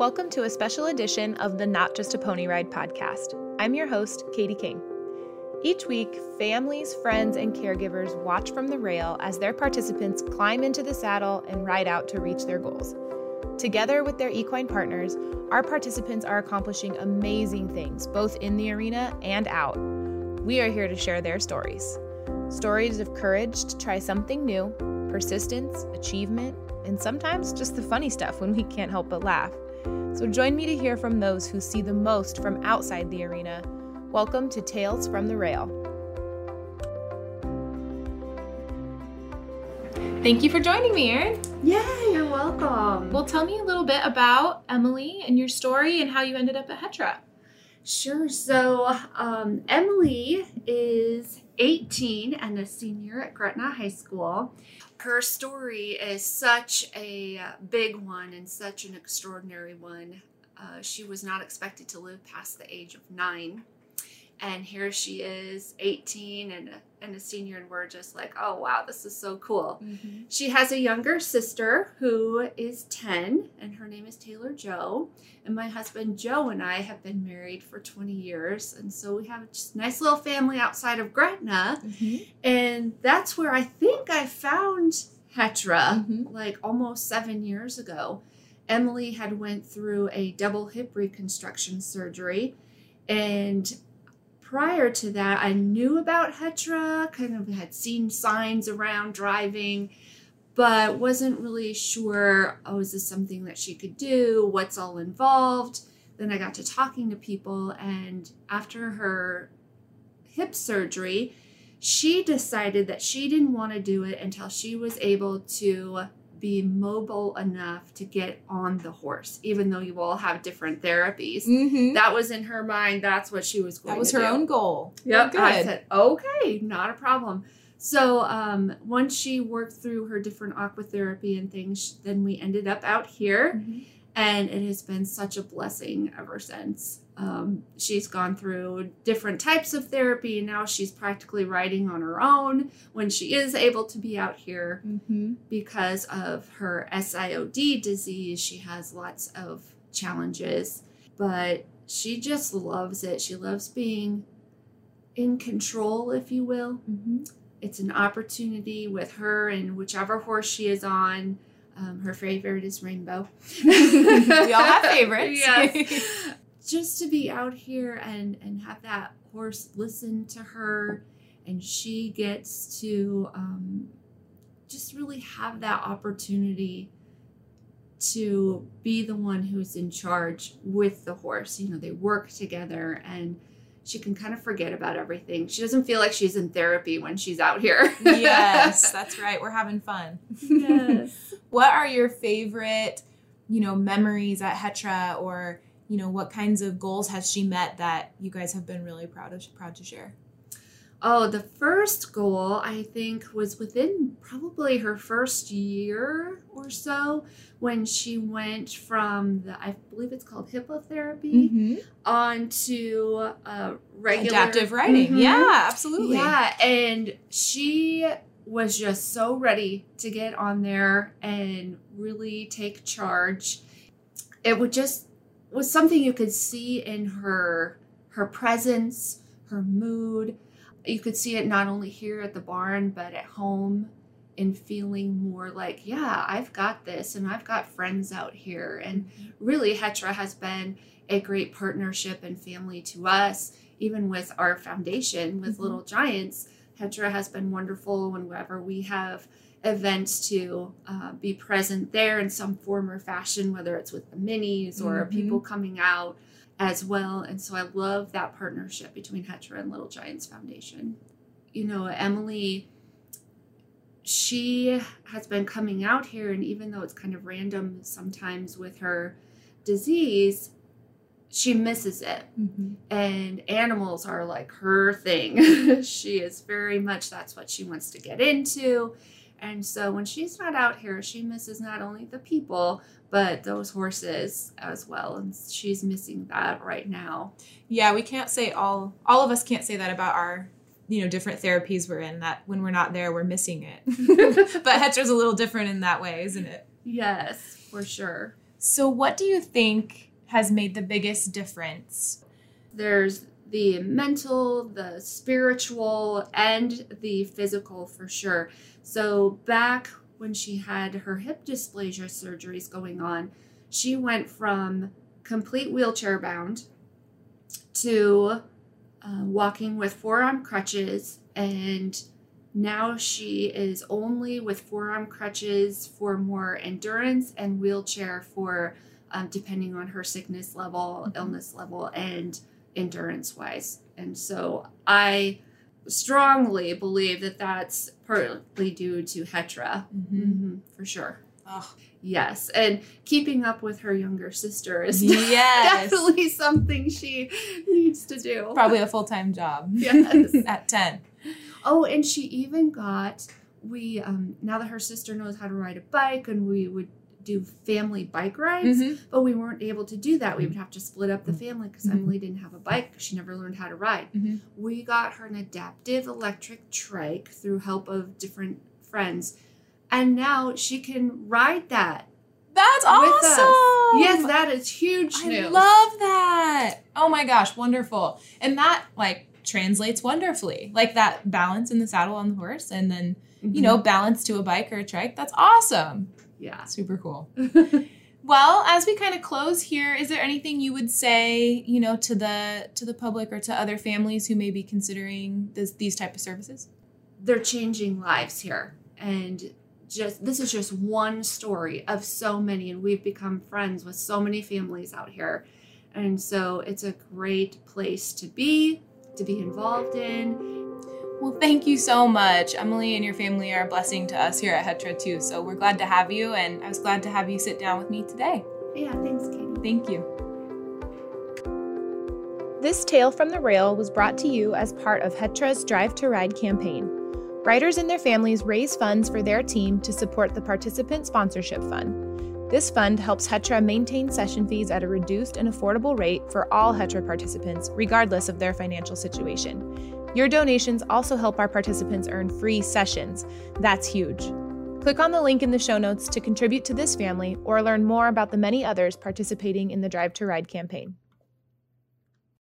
Welcome to a special edition of the Not Just a Pony Ride podcast. I'm your host, Katie King. Each week, families, friends, and caregivers watch from the rail as their participants climb into the saddle and ride out to reach their goals. Together with their equine partners, our participants are accomplishing amazing things, both in the arena and out. We are here to share their stories stories of courage to try something new, persistence, achievement, and sometimes just the funny stuff when we can't help but laugh. So join me to hear from those who see the most from outside the arena. Welcome to Tales from the Rail. Thank you for joining me, Erin. Yeah, you're welcome. Well, tell me a little bit about Emily and your story and how you ended up at Hetra. Sure. So, um, Emily is 18 and a senior at Gretna High School. Her story is such a big one and such an extraordinary one. Uh, she was not expected to live past the age of nine. And here she is, 18 and a, and a senior, and we're just like, oh wow, this is so cool. Mm-hmm. She has a younger sister who is 10, and her name is Taylor Joe. And my husband Joe and I have been married for 20 years. And so we have a just nice little family outside of Gretna. Mm-hmm. And that's where I think I found Hetra, mm-hmm. like almost seven years ago. Emily had went through a double hip reconstruction surgery and prior to that, I knew about Hetra, kind of had seen signs around driving, but wasn't really sure oh, is this something that she could do? What's all involved? Then I got to talking to people, and after her hip surgery, she decided that she didn't want to do it until she was able to be mobile enough to get on the horse, even though you all have different therapies. Mm-hmm. That was in her mind. That's what she was going. That was her do. own goal. Yep. Good. I said, okay, not a problem. So um, once she worked through her different aquatherapy and things, then we ended up out here, mm-hmm. and it has been such a blessing ever since. Um, she's gone through different types of therapy and now she's practically riding on her own when she is able to be out here mm-hmm. because of her SIOD disease. She has lots of challenges, but she just loves it. She loves being in control, if you will. Mm-hmm. It's an opportunity with her and whichever horse she is on. Um, her favorite is Rainbow. we all have favorites. yes. just to be out here and and have that horse listen to her and she gets to um, just really have that opportunity to be the one who's in charge with the horse. You know they work together and she can kind of forget about everything. She doesn't feel like she's in therapy when she's out here. Yes that's right. We're having fun. Yes. What are your favorite you know memories at hetra or you know what kinds of goals has she met that you guys have been really proud of proud to share oh the first goal i think was within probably her first year or so when she went from the i believe it's called hippotherapy mm-hmm. on to uh, regular adaptive riding. mm-hmm. yeah absolutely yeah and she was just so ready to get on there and really take charge it would just was something you could see in her her presence, her mood. You could see it not only here at the barn but at home in feeling more like, yeah, I've got this and I've got friends out here. And mm-hmm. really Hetra has been a great partnership and family to us, even with our foundation with mm-hmm. Little Giants. Hetra has been wonderful whenever we have events to uh, be present there in some form or fashion, whether it's with the minis or mm-hmm. people coming out as well. And so I love that partnership between Hetra and Little Giants Foundation. You know, Emily, she has been coming out here, and even though it's kind of random sometimes with her disease, she misses it. Mm-hmm. And animals are like her thing. she is very much that's what she wants to get into and so when she's not out here, she misses not only the people, but those horses as well. And she's missing that right now. Yeah, we can't say all all of us can't say that about our you know different therapies we're in that when we're not there we're missing it but hetra's a little different in that way isn't it yes for sure So, what do you think has made the biggest difference? There's the mental, the spiritual, and the physical for sure. So, back when she had her hip dysplasia surgeries going on, she went from complete wheelchair bound to uh, walking with forearm crutches and now she is only with forearm crutches for more endurance and wheelchair for um, depending on her sickness level, mm-hmm. illness level, and endurance wise. And so I strongly believe that that's partly due to Hetra, mm-hmm. Mm-hmm, for sure. Oh. Yes, and keeping up with her younger sister is yes. definitely something she needs to do. Probably a full time job. Yes, at ten. Oh, and she even got we um now that her sister knows how to ride a bike and we would do family bike rides, mm-hmm. but we weren't able to do that. We would have to split up the family because mm-hmm. Emily didn't have a bike she never learned how to ride. Mm-hmm. We got her an adaptive electric trike through help of different friends, and now she can ride that. That's awesome. Yes, that is huge news. I love that. Oh my gosh, wonderful. And that like translates wonderfully. Like that balance in the saddle on the horse and then, mm-hmm. you know, mm-hmm. balance to a bike or a trike. That's awesome. Yeah. Super cool. well, as we kind of close here, is there anything you would say, you know, to the to the public or to other families who may be considering this, these type of services? They're changing lives here. And just this is just one story of so many and we've become friends with so many families out here. And so it's a great place to be to be involved in. Well, thank you so much. Emily and your family are a blessing to us here at Hetra too. So we're glad to have you, and I was glad to have you sit down with me today. Yeah, thanks, Katie. Thank you. This tale from the rail was brought to you as part of Hetra's Drive to Ride campaign. Riders and their families raise funds for their team to support the Participant Sponsorship Fund. This fund helps Hetra maintain session fees at a reduced and affordable rate for all Hetra participants, regardless of their financial situation. Your donations also help our participants earn free sessions. That's huge. Click on the link in the show notes to contribute to this family or learn more about the many others participating in the Drive to Ride campaign.